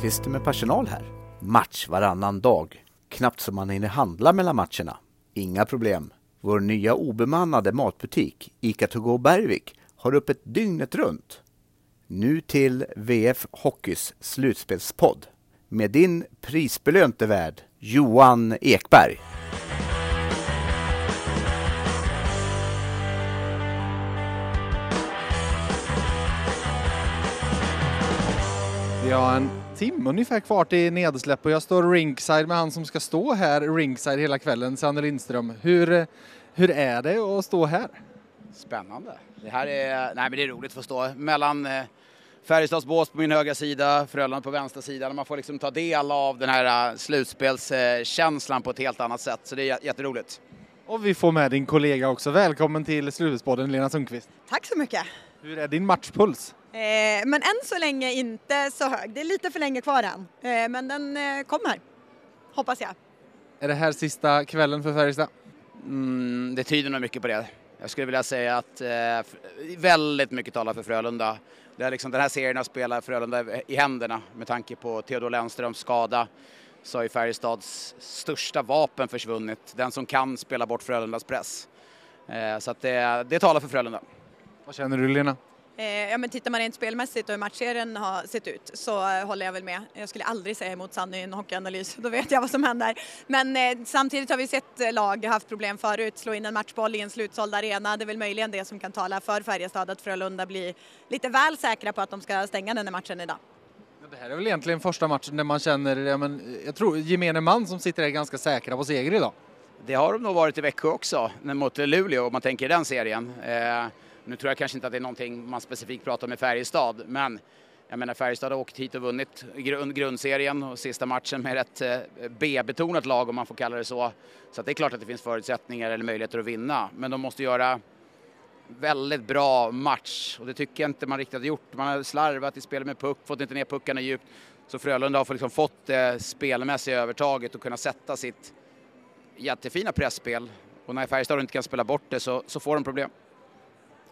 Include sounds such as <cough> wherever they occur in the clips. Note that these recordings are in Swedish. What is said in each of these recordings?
Sundqvist med personal här. Match varannan dag. Knappt som man hinner handla mellan matcherna. Inga problem. Vår nya obemannade matbutik, ICA To Go Bergvik, har öppet dygnet runt. Nu till VF Hockeys slutspelspodd med din prisbelönte värd Johan Ekberg. Vi har en timme ungefär kvar till nedsläpp och jag står ringside med han som ska stå här ringside hela kvällen, Sanne Lindström. Hur, hur är det att stå här? Spännande. Det här är, nej men det är roligt att få stå mellan eh, Färjestads bås på min högra sida, Frölunda på vänstra sida. Man får liksom ta del av den här eh, slutspelskänslan på ett helt annat sätt. Så det är jätteroligt. Och vi får med din kollega också. Välkommen till Slutspelspodden Lena Sundqvist. Tack så mycket. Hur är din matchpuls? Eh, men än så länge inte så hög. Det är lite för länge kvar än. Eh, men den eh, kommer. Hoppas jag. Är det här sista kvällen för Färjestad? Mm, det tyder nog mycket på det. Jag skulle vilja säga att eh, väldigt mycket talar för Frölunda. Det är liksom, den här serien har spelat Frölunda i händerna med tanke på Theodor Lennströms skada så har ju Färjestads största vapen försvunnit. Den som kan spela bort Frölundas press. Eh, så att det, det talar för Frölunda. Vad känner du Lena? Eh, ja, men tittar man rent spelmässigt och hur matchserien har sett ut så eh, håller jag väl med. Jag skulle aldrig säga emot Sanny i en hockeyanalys, <laughs> då vet jag vad som händer. Men eh, samtidigt har vi sett eh, lag haft problem förut, slå in en matchboll i en slutsåld arena. Det är väl möjligen det som kan tala för Färjestad, att Frölunda blir lite väl säkra på att de ska stänga den här matchen idag. Det här är väl egentligen första matchen där man känner, ja, men, jag tror gemene man som sitter här är ganska säkra på seger idag. Det har de nog varit i Växjö också, mot Luleå om man tänker den serien. Eh, nu tror jag kanske inte att det är någonting man specifikt pratar om i Färjestad, men jag menar Färjestad har åkt hit och vunnit grund, grundserien och sista matchen med ett eh, B-betonat lag om man får kalla det så. Så det är klart att det finns förutsättningar eller möjligheter att vinna, men de måste göra väldigt bra match och det tycker jag inte man riktigt har gjort. Man har slarvat i spelet med puck, fått inte ner puckarna djupt. Så Frölunda har liksom fått det spelmässiga övertaget och kunna sätta sitt jättefina pressspel och när Färjestad inte kan spela bort det så, så får de problem.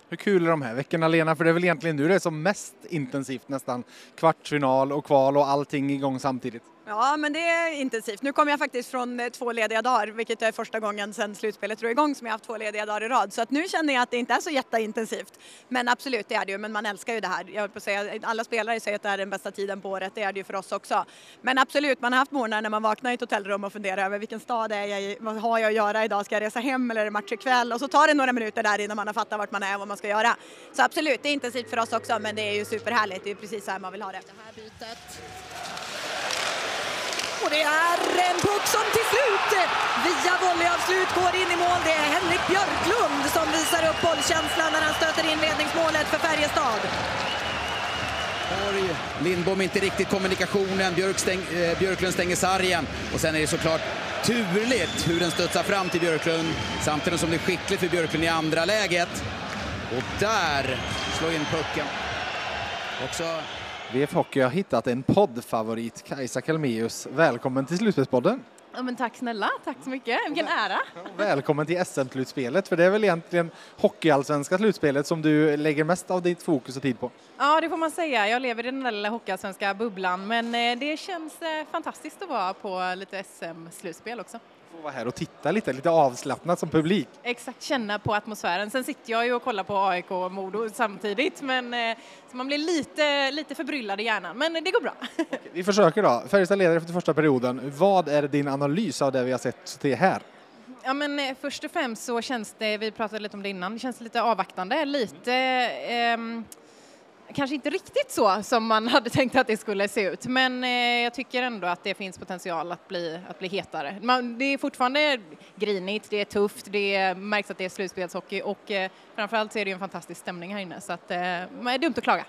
Hur kul är de här veckorna Lena? För det är väl egentligen nu det är som mest intensivt nästan. Kvartsfinal och kval och allting igång samtidigt. Ja, men det är intensivt. Nu kommer jag faktiskt från eh, två lediga dagar, vilket är första gången sedan slutspelet drog igång som jag haft två lediga dagar i rad. Så att nu känner jag att det inte är så jätteintensivt. Men absolut, det är det ju. Men man älskar ju det här. Jag på säga, alla spelare säger att det är den bästa tiden på året. Det är det ju för oss också. Men absolut, man har haft morgnar när man vaknar i ett hotellrum och funderar över vilken stad är jag i? Vad har jag att göra idag? Ska jag resa hem eller är det match ikväll? Och så tar det några minuter där innan man har fattat vart man är och vad man ska göra. Så absolut, det är intensivt för oss också. Men det är ju superhärligt. Det är ju precis så här man vill ha det. det här bytet. Och det är en puck som till slut via volleyavslut går in i mål. Det är Henrik Björklund som visar upp bollkänslan när han stöter in ledningsmålet för Färjestad. Lindbom inte riktigt kommunikationen, Björk stäng, eh, Björklund stänger sargen och sen är det såklart turligt hur den studsar fram till Björklund samtidigt som det är skickligt för Björklund i andra läget. Och där slår in pucken. Också VF Hockey har hittat en poddfavorit, Kajsa Kalmeus. Välkommen till Slutspelspodden! Ja, men tack snälla, tack så mycket. Vilken ära! Välkommen till SM-slutspelet, för det är väl egentligen hockeyallsvenska slutspelet som du lägger mest av ditt fokus och tid på? Ja, det får man säga. Jag lever i den där lilla hockeyallsvenska bubblan, men eh, det känns eh, fantastiskt att vara på lite SM-slutspel också få vara här och titta lite, lite avslappnat som publik. Exakt, känna på atmosfären. Sen sitter jag ju och kollar på AIK och Modo samtidigt, men eh, så man blir lite, lite förbryllad i hjärnan, men det går bra. <laughs> Okej, vi försöker då. Färjestad leder efter första perioden. Vad är din analys av det vi har sett till här? Ja, men eh, först och främst så känns det, vi pratade lite om det innan, det känns lite avvaktande, lite eh, kanske inte riktigt så som man <laughs> hade tänkt att det skulle se ut, men eh, jag tycker ändå att det finns potential att bli, att bli hetare. Man, det är fortfarande grinigt, det är tufft, det märks att det är slutspelshockey och eh, framförallt så är det en fantastisk stämning här inne så att eh, det är dumt att klaga.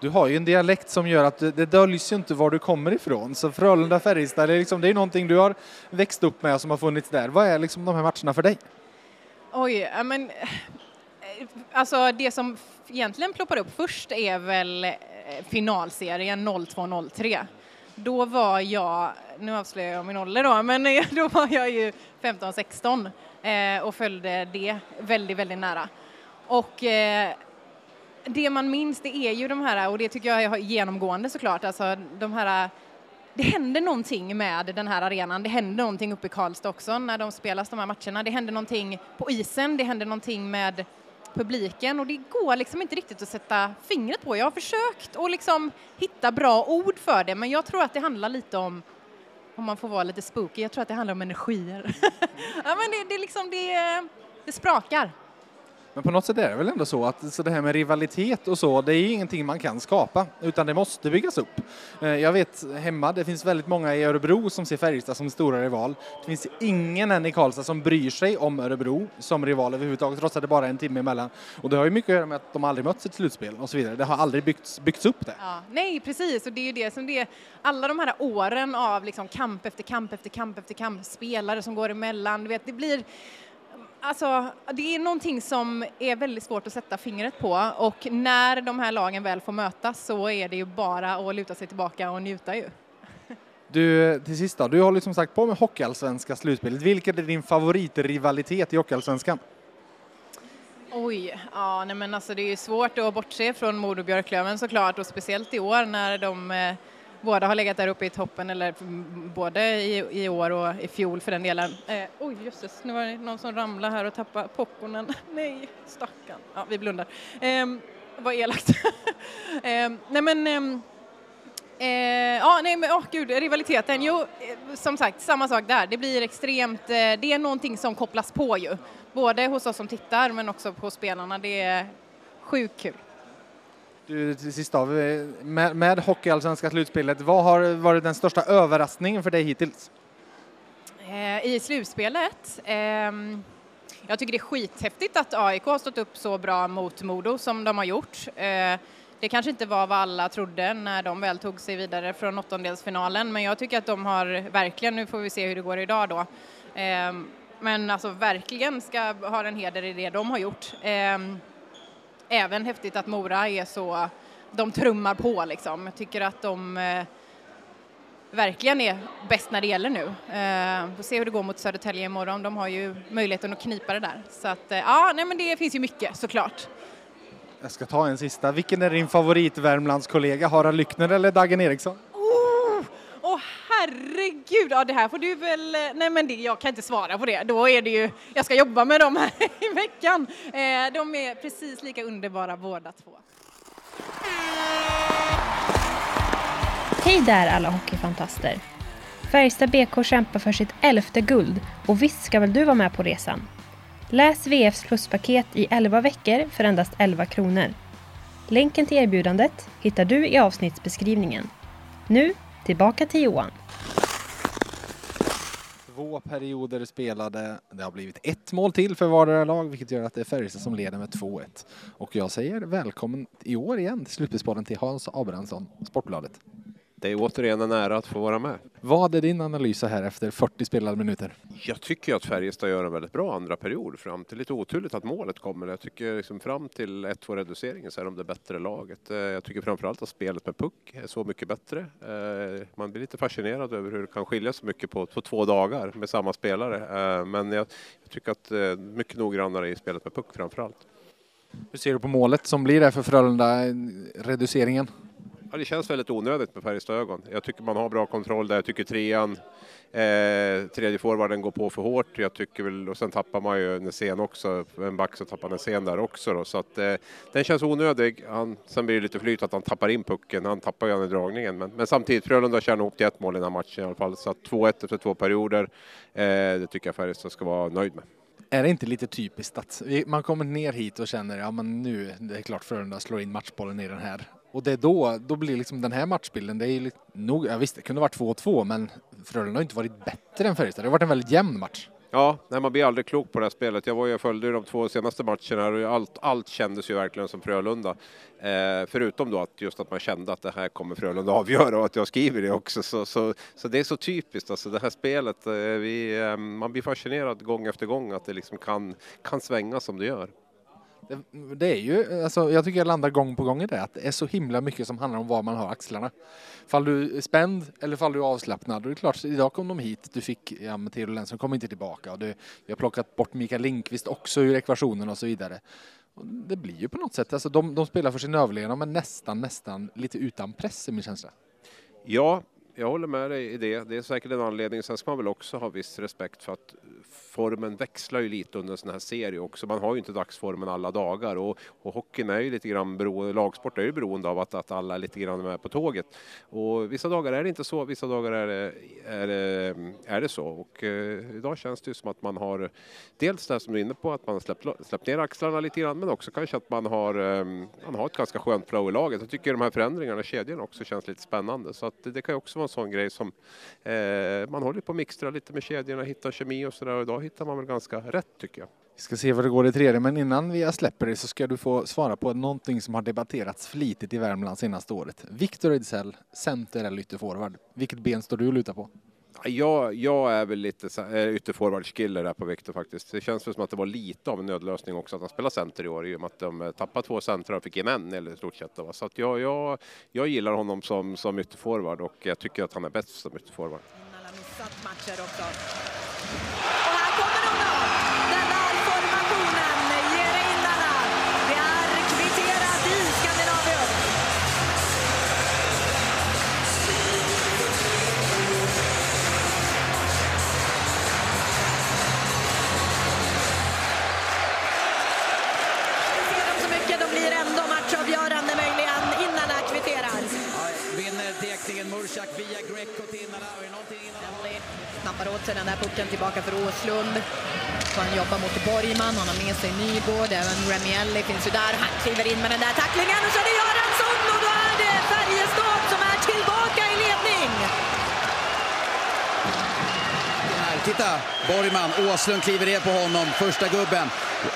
Du har ju en dialekt som gör att det döljs ju inte var du kommer ifrån. Så Frölunda, Färjestad, det är, liksom, det är någonting du har växt upp med som har funnits där. Vad är liksom de här matcherna för dig? Oj, men alltså det som egentligen ploppar upp först är väl eh, finalserien 02.03. Då var jag, nu avslöjar jag min ålder då, men <laughs> då var jag ju 15-16 eh, och följde det väldigt, väldigt nära. Och eh, det man minns det är ju de här, och det tycker jag är genomgående såklart, alltså de här det händer någonting med den här arenan. Det händer någonting uppe i Karlstad också när de spelas de här matcherna. Det händer någonting på isen, det händer någonting med publiken och det går liksom inte riktigt att sätta fingret på. Jag har försökt att liksom hitta bra ord för det men jag tror att det handlar lite om om man får vara lite spooky, jag tror att det handlar om energier. <laughs> ja, men det, det, liksom, det, det sprakar. Men på något sätt är det väl ändå så att så det här med rivalitet och så, det är ingenting man kan skapa, utan det måste byggas upp. Eh, jag vet hemma, det finns väldigt många i Örebro som ser Färjestad som stora rival. Det finns ingen än i Karlstad som bryr sig om Örebro som rival överhuvudtaget, trots att det bara är en timme emellan. Och det har ju mycket att göra med att de aldrig mötts i ett slutspel och så vidare. Det har aldrig byggts, byggts upp det. Ja, nej, precis, och det är ju det som det är. Alla de här åren av liksom kamp efter kamp efter kamp efter kamp, spelare som går emellan, du vet, det blir Alltså, det är någonting som är väldigt svårt att sätta fingret på och när de här lagen väl får mötas så är det ju bara att luta sig tillbaka och njuta ju. Du, till sist då, du håller som sagt på med Hockeyallsvenska slutspelet. Vilken är din favoritrivalitet i Hockeyallsvenskan? Oj, ja nej men alltså det är ju svårt att bortse från Modo Björklöven såklart och speciellt i år när de eh, båda har legat där uppe i toppen, eller både i, i år och i fjol för den delen. Eh, oj, jösses, nu var det någon som ramlade här och tappade popcornen. <laughs> Nej, stackarn. Ja, vi blundar. Eh, vad elakt. <laughs> eh, nej men ehm, Eh, ja, nej men åh oh, gud, rivaliteten. Jo, eh, som sagt, samma sak där. Det blir extremt, eh, det är någonting som kopplas på ju. Både hos oss som tittar men också på spelarna. Det är sjukt kul. Du, till sist av, eh, med, med Hockeyallsvenska slutspelet, vad har varit den största överraskningen för dig hittills? Eh, I slutspelet? Eh, jag tycker det är skithäftigt att AIK har stått upp så bra mot Modo som de har gjort. Eh, det kanske inte var vad alla trodde när de väl tog sig vidare från åttondelsfinalen, men jag tycker att de har verkligen, nu får vi se hur det går idag då, ehm, men alltså verkligen ska ha en heder i det de har gjort. Ehm, Även häftigt att Mora är så, de trummar på liksom. Jag tycker att de eh, verkligen är bäst när det gäller nu. Eh, får se hur det går mot Södertälje imorgon. De har ju möjligheten att knipa det där. Så att, eh, ja, nej men det finns ju mycket såklart. Jag ska ta en sista. Vilken är din favorit Värmlandskollega? Harald Lyckner eller Dagen Eriksson? Herregud, ja det här får du väl, eh, nej men det, jag kan inte svara på det. Då är det ju, jag ska jobba med dem här <laughs> i veckan. Eh, de är precis lika underbara båda två. Hej där alla hockeyfantaster! Färjestad BK kämpar för sitt elfte guld och visst ska väl du vara med på resan? Läs VFs pluspaket i 11 veckor för endast 11 kronor. Länken till erbjudandet hittar du i avsnittsbeskrivningen. Nu Tillbaka till Johan. Två perioder spelade. Det har blivit ett mål till för vardera lag vilket gör att det är Färjestad som leder med 2-1. Och jag säger välkommen i år igen till slutspelsbollen till Hans Abrahamsson, Sportbladet. Det är återigen en ära att få vara med. Vad är din analys här efter 40 spelade minuter? Jag tycker att Färjestad gör en väldigt bra andra period fram till lite oturligt att målet kommer. Jag tycker liksom fram till 1-2 reduceringen så är de det bättre laget. Eh, jag tycker framförallt att spelet med puck är så mycket bättre. Eh, man blir lite fascinerad över hur det kan skilja så mycket på, på två dagar med samma spelare. Eh, men jag, jag tycker att mycket noggrannare i spelet med puck framförallt. Hur ser du på målet som blir det för Frölunda, reduceringen? Ja, det känns väldigt onödigt med Färjestad ögon. Jag tycker man har bra kontroll där. Jag tycker trean, eh, tredje forwarden går på för hårt. Jag tycker väl, och sen tappar man ju Nässén också, en back så tappar Nässén där också då. Så att eh, den känns onödig. Han, sen blir det lite flyt att han tappar in pucken. Han tappar ju den i dragningen. Men, men samtidigt, Frölunda tjänar ihop till ett mål i den här matchen i alla fall. Så att 2-1 efter två perioder, eh, det tycker jag Färjestad ska vara nöjd med. Är det inte lite typiskt att man kommer ner hit och känner ja men nu, det är klart Frölunda slår in matchbollen i den här och det är då, då blir liksom den här matchbilden, det är ju nog, ja visst det kunde varit 2-2 men Frölunda har inte varit bättre än Färjestad. Det har varit en väldigt jämn match. Ja, nej, man blir aldrig klok på det här spelet. Jag var ju följde de två senaste matcherna och allt, allt kändes ju verkligen som Frölunda. Eh, förutom då att just att man kände att det här kommer Frölunda avgöra och att jag skriver det också. Så, så, så det är så typiskt, alltså det här spelet. Eh, vi, eh, man blir fascinerad gång efter gång att det liksom kan, kan svänga som det gör. Det, det, är ju, alltså, jag tycker jag landar gång på gång i det, att det är så himla mycket som handlar om var man har axlarna. Fall du är spänd eller fall du är avslappnad. Och det är klart, idag kom de hit, du fick, ja men Theodor Lennström kom inte tillbaka och du, vi har plockat bort Mikael Lindqvist också ur ekvationen och så vidare. Det blir ju på något sätt, alltså de, de spelar för sin överlevnad men nästan, nästan lite utan press i min känsla. Ja, jag håller med dig i det. Det är säkert en anledning. Sen ska man väl också ha viss respekt för att dagsformen växlar ju lite under en sån här serie också. Man har ju inte dagsformen alla dagar och, och hockeyn är ju lite grann beroende, lagsport är ju beroende av att, att alla är lite grann med på tåget. Och vissa dagar är det inte så, vissa dagar är det, är det, är det så. Och eh, idag känns det ju som att man har dels det som du är inne på, att man har släppt, släppt ner axlarna lite grann, men också kanske att man har, eh, man har ett ganska skönt flow i laget. Jag tycker de här förändringarna i kedjan också känns lite spännande. Så att det kan ju också vara en sån grej som eh, man håller på att mixtra lite med kedjorna, hitta kemi och sådär. Idag hittar man väl ganska rätt tycker jag. Vi ska se vad det går i tredje, men innan vi släpper det så ska du få svara på någonting som har debatterats flitigt i Värmland senaste året. Viktor Ejdsell, center eller ytterforward. Vilket ben står du och lutar på? Jag, jag är väl lite äh, ytterforwardskiller där på Viktor faktiskt. Det känns väl som att det var lite av en nödlösning också att han spelar center i år i och med att de eh, tappade två centrar och fick in en eller i stort sett. Så att jag, jag, jag gillar honom som, som ytterforward och jag tycker att han är bäst som ytterforward. Alla missat matcher också. Snappar åt sig den där pucken tillbaka för Åslund. Så han jobbar mot Borgman, han har med sig Nygård, även Remielli finns ju där. Han kliver in med den där tacklingen och så är det Göransson och då är det Färjestad som är tillbaka i ledning. Här, titta! Borgman, Åslund kliver ner på honom, första gubben.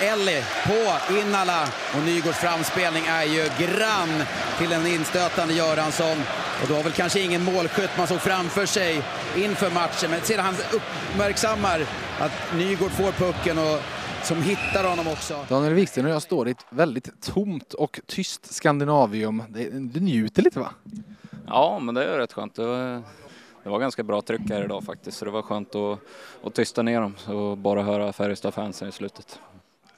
Elli på Innala. Och Nygårds framspelning är ju grann till en instötande Göransson. Och då var väl kanske ingen målskytt man såg framför sig inför matchen. Men sedan han uppmärksammar att Nygård får pucken och som hittar honom också. Daniel Wiksten och jag står i ett väldigt tomt och tyst Skandinavium. Det- Du njuter lite va? Ja, men det är rätt skönt. Det var, det var ganska bra tryck här idag faktiskt, så det var skönt att, att tysta ner dem och bara höra Färjestad-fansen i slutet.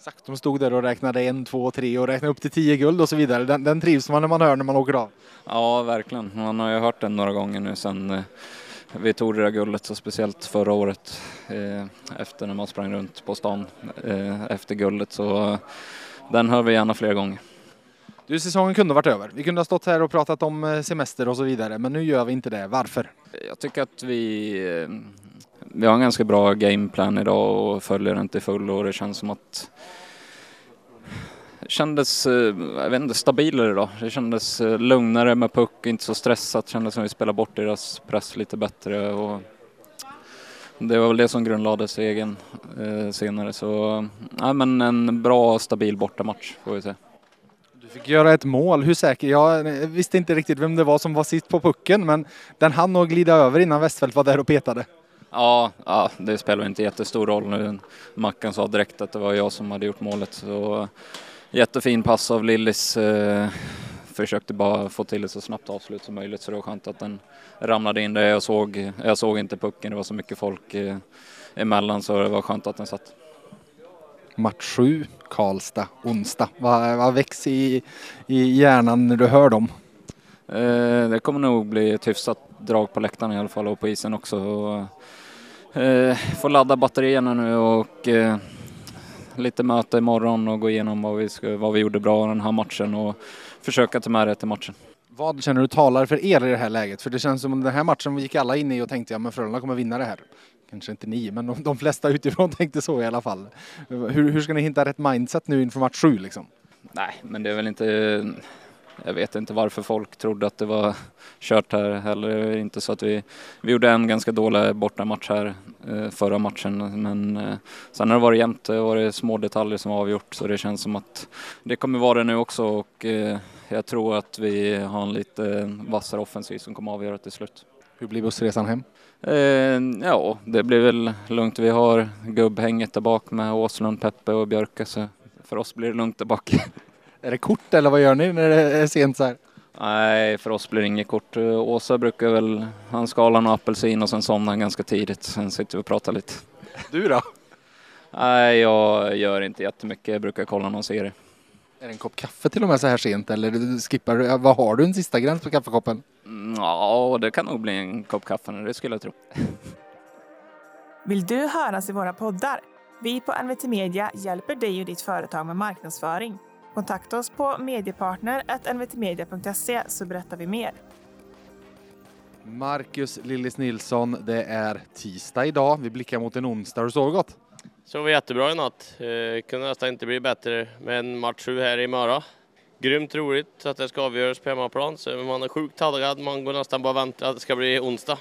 Exakt, de stod där och räknade en, två, tre och räknade upp till tio guld och så vidare. Den, den trivs man när man hör när man åker av. Ja, verkligen. Man har ju hört den några gånger nu sen eh, vi tog det där guldet, så speciellt förra året eh, efter när man sprang runt på stan eh, efter guldet. Så eh, den hör vi gärna fler gånger. Du, säsongen kunde varit över. Vi kunde ha stått här och pratat om eh, semester och så vidare, men nu gör vi inte det. Varför? Jag tycker att vi, eh, vi har en ganska bra gameplan idag och följer den till full och det känns som att det kändes, eh, jag vet inte, stabilare idag. Det kändes eh, lugnare med puck, inte så stressat. Det kändes som att vi spelade bort deras press lite bättre. Och det var väl det som grundlade segern eh, senare. Så nej men en bra, stabil bortamatch får vi se. Du fick göra ett mål. Hur säker? Jag visste inte riktigt vem det var som var sist på pucken, men den hann nog glida över innan Westfeldt var där och petade. Ja, ja, det spelar inte jättestor roll nu. Mackan sa direkt att det var jag som hade gjort målet. Så jättefin pass av Lillis. Eh, försökte bara få till ett så snabbt avslut som möjligt så det var skönt att den ramlade in där. Jag såg, jag såg inte pucken, det var så mycket folk eh, emellan så det var skönt att den satt. Match 7, Karlstad, onsdag. Vad, vad väcks i, i hjärnan när du hör dem? Eh, det kommer nog bli ett hyfsat drag på läktaren i alla fall och på isen också. Och, eh, får ladda batterierna nu och eh, lite möte imorgon och gå igenom vad vi, ska, vad vi gjorde bra den här matchen och försöka ta med det till matchen. Vad känner du talar för er i det här läget? För det känns som den här matchen gick alla in i och tänkte ja men Frölunda kommer vinna det här. Kanske inte ni, men de, de flesta utifrån <laughs> tänkte så i alla fall. Hur, hur ska ni hitta rätt mindset nu inför match 7 liksom? Nej, men det är väl inte... Jag vet inte varför folk trodde att det var kört här heller. Det är inte så att vi... Vi gjorde en ganska dålig bortamatch här eh, förra matchen, men eh, sen har det varit jämnt. Det har varit små detaljer som har avgjort, så det känns som att det kommer vara det nu också och eh, jag tror att vi har en lite vassare offensiv som kommer avgöra till slut. Hur blir bussresan hem? Eh, ja, det blir väl lugnt. Vi har gubbhänget där bak med Åslund, Peppe och Björke, så för oss blir det lugnt där bak. <laughs> Är det kort eller vad gör ni när det är sent så här? Nej, för oss blir det inget kort. Åsa brukar väl, han skalar en apelsin och sen somnar han ganska tidigt. Sen sitter vi och pratar lite. Du då? Nej, jag gör inte jättemycket. Jag brukar kolla någon serie. Är det en kopp kaffe till och med så här sent eller du skippar Vad har du en sista gräns på kaffekoppen? Mm, Ja, det kan nog bli en kopp kaffe nu, det skulle jag tro. Vill du höras i våra poddar? Vi på NVT Media hjälper dig och ditt företag med marknadsföring. Kontakta oss på mediepartner.nvtmedia.se så berättar vi mer. Marcus Lillis Nilsson, det är tisdag idag. Vi blickar mot en onsdag. Har du sovit gott? Sov jättebra i natt. Eh, kunde nästan inte bli bättre med en match sju här i morgon. Grymt roligt att det ska avgöras på hemmaplan. Så man är sjukt taggad. Man går nästan bara och väntar att det ska bli onsdag.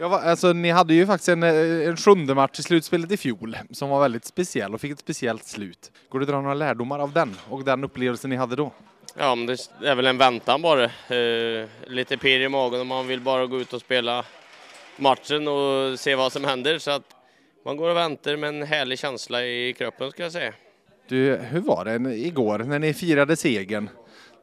Ja, alltså, ni hade ju faktiskt en, eh, en sjunde match i slutspelet i fjol som var väldigt speciell och fick ett speciellt slut. Går det att dra några lärdomar av den och den upplevelsen ni hade då? Ja, men det är väl en väntan bara. Eh, lite pirr i magen och man vill bara gå ut och spela matchen och se vad som händer. Så att man går och väntar med en härlig känsla i kroppen ska jag säga. Du, hur var det igår när ni firade segern?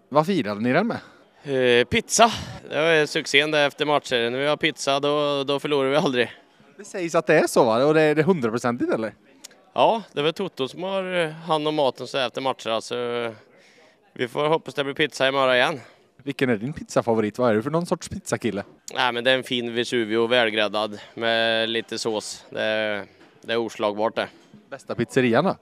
Vad firade ni den med? Eh, pizza, det var succén där efter matcher. När vi har pizza då, då förlorar vi aldrig. Det sägs att det är så va? Och det är det hundraprocentigt eller? Ja, det är väl Toto som har eh, hand om maten så efter matcher. Alltså, vi får hoppas det blir pizza imorgon igen. Vilken är din pizzafavorit? Vad är du för någon sorts pizzakille? Nej, men det är en fin Vesuvio, välgräddad med lite sås. Det är, det är oslagbart det. Bästa pizzerian då?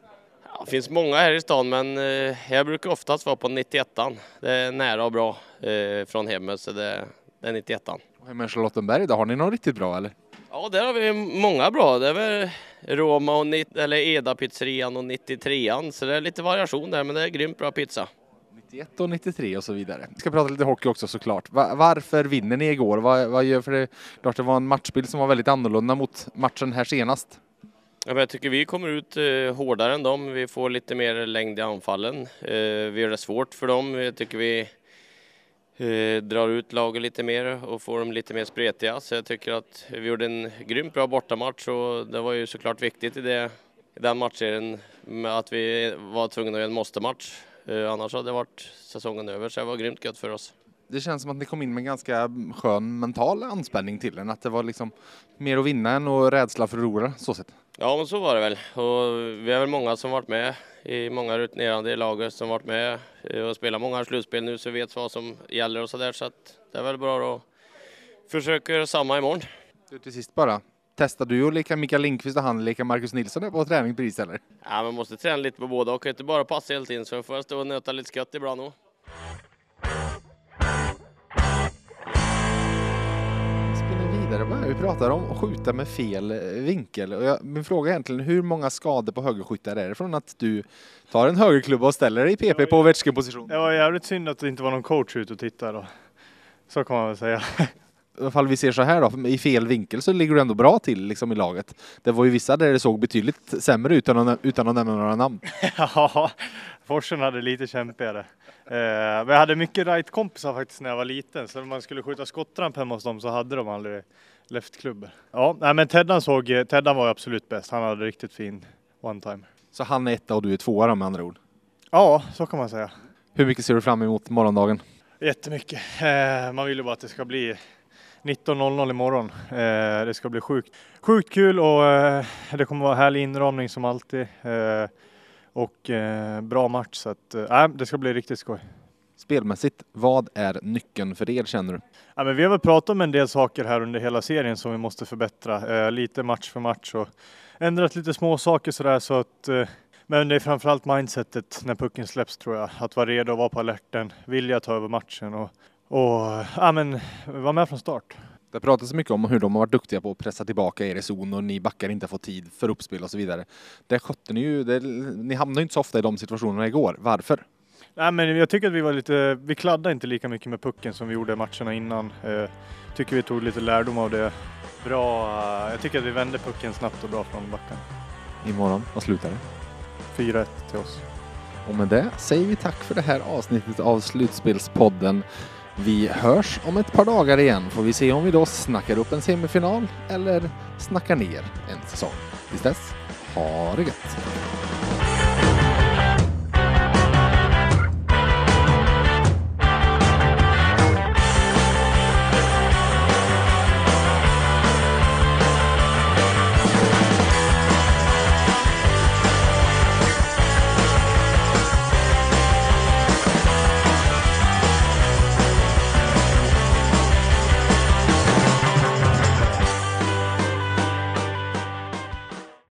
Ja, det finns många här i stan, men eh, jag brukar oftast vara på 91an. Det är nära och bra eh, från hemmet, så det, det är 91an. Och hemma i Charlottenberg, där har ni någon riktigt bra eller? Ja, där har vi många bra. Det är väl Roma och eller Eda-pizzerian och 93an, så det är lite variation där, men det är grymt bra pizza. 91 och 93 och så vidare. Vi ska prata lite hockey också såklart. Va- varför vinner ni igår? Vad, vad gör för det? Klart det var en matchbild som var väldigt annorlunda mot matchen här senast. Ja, men jag tycker vi kommer ut eh, hårdare än dem. Vi får lite mer längd i anfallen. Eh, vi gör det svårt för dem. Jag tycker vi eh, drar ut laget lite mer och får dem lite mer spretiga. Så jag tycker att vi gjorde en grymt bra bortamatch och det var ju såklart viktigt i, det, i den matchserien med att vi var tvungna att göra en måste-match. Eh, annars hade det varit säsongen över så det var grymt gött för oss. Det känns som att ni kom in med ganska skön mental anspänning till den. Att det var liksom mer att vinna än och rädsla för att förlora så sett. Ja, men så var det väl. Och vi är väl många som varit med i många rutinerade i laget som varit med eh, och spelat många slutspel nu så vi vet vad som gäller och så där. Så att det är väl bra att försöka göra samma imorgon. Du, till sist bara. Testar du att leka Mikael Lindqvist och han leka Marcus Nilsson på träning precis eller? Ja, man måste träna lite på båda och inte bara passa hela tiden så jag får stå och nöta lite skott ibland också. Det vi pratar om? Att skjuta med fel eh, vinkel. Och jag, min fråga är egentligen hur många skador på högerskyttar är det från att du tar en högerklubba och ställer dig i PP på Ovechkin-position? Det var jävligt synd att det inte var någon coach ute och tittade då. Så kan man väl säga. <laughs> I alla fall vi ser så här då, i fel vinkel så ligger du ändå bra till liksom i laget. Det var ju vissa där det såg betydligt sämre ut utan att, utan att nämna några namn. <laughs> Ja, Forsen hade lite kämpigare. Eh, men jag hade mycket right-kompisar faktiskt när jag var liten, så när man skulle skjuta skottramp hemma hos dem så hade de aldrig leftklubbor. Ja, nej, men Teddan såg, Teddan var absolut bäst. Han hade riktigt fin one-time. Så han är etta och du är tvåa då, med andra ord. Ja, så kan man säga. Hur mycket ser du fram emot morgondagen? Jättemycket. Eh, man vill ju bara att det ska bli 19.00 imorgon. Eh, det ska bli sjukt, sjukt kul och eh, det kommer vara härlig inramning som alltid. Och eh, bra match så att eh, det ska bli riktigt skoj. Spelmässigt, vad är nyckeln för er känner du? Ja, men vi har väl pratat om en del saker här under hela serien som vi måste förbättra. Eh, lite match för match och ändrat lite små saker sådär så att eh, men det är framförallt mindsetet när pucken släpps tror jag. Att vara redo och vara på alerten, vilja ta över matchen och, och ja, men, vara med från start. Det pratas mycket om hur de har varit duktiga på att pressa tillbaka er i zon och ni backar inte fått tid för uppspel och så vidare. Det skötte ni ju, det, ni hamnade ju inte så ofta i de situationerna igår. Varför? Nej, men jag tycker att vi var lite, vi kladdade inte lika mycket med pucken som vi gjorde matcherna innan. Eh, tycker vi tog lite lärdom av det. Bra, eh, jag tycker att vi vände pucken snabbt och bra från backen. Imorgon, vad slutar det? 4-1 till oss. Och med det säger vi tack för det här avsnittet av Slutspelspodden. Vi hörs om ett par dagar igen. Får vi se om vi då snackar upp en semifinal eller snackar ner en säsong. Tills dess, ha det gött!